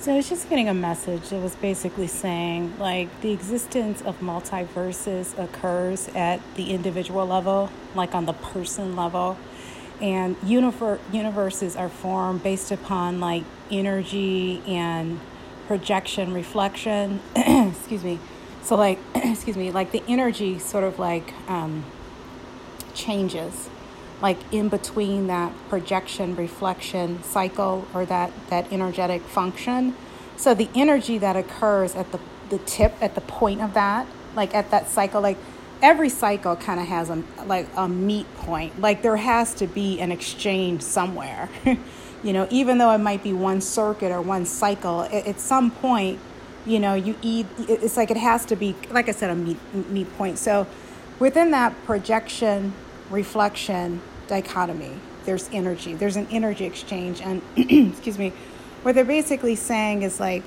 So I was just getting a message that was basically saying like the existence of multiverses occurs at the individual level, like on the person level. And univer- universes are formed based upon like energy and projection, reflection. excuse me. So like, excuse me, like the energy sort of like um, changes like in between that projection reflection cycle or that that energetic function. So the energy that occurs at the the tip at the point of that like at that cycle like every cycle kind of has a like a meet point. Like there has to be an exchange somewhere. You know even though it might be one circuit or one cycle at some point you know you eat it's like it has to be like i said a meet meet point. So within that projection reflection dichotomy. There's energy. There's an energy exchange, and excuse me, what they're basically saying is like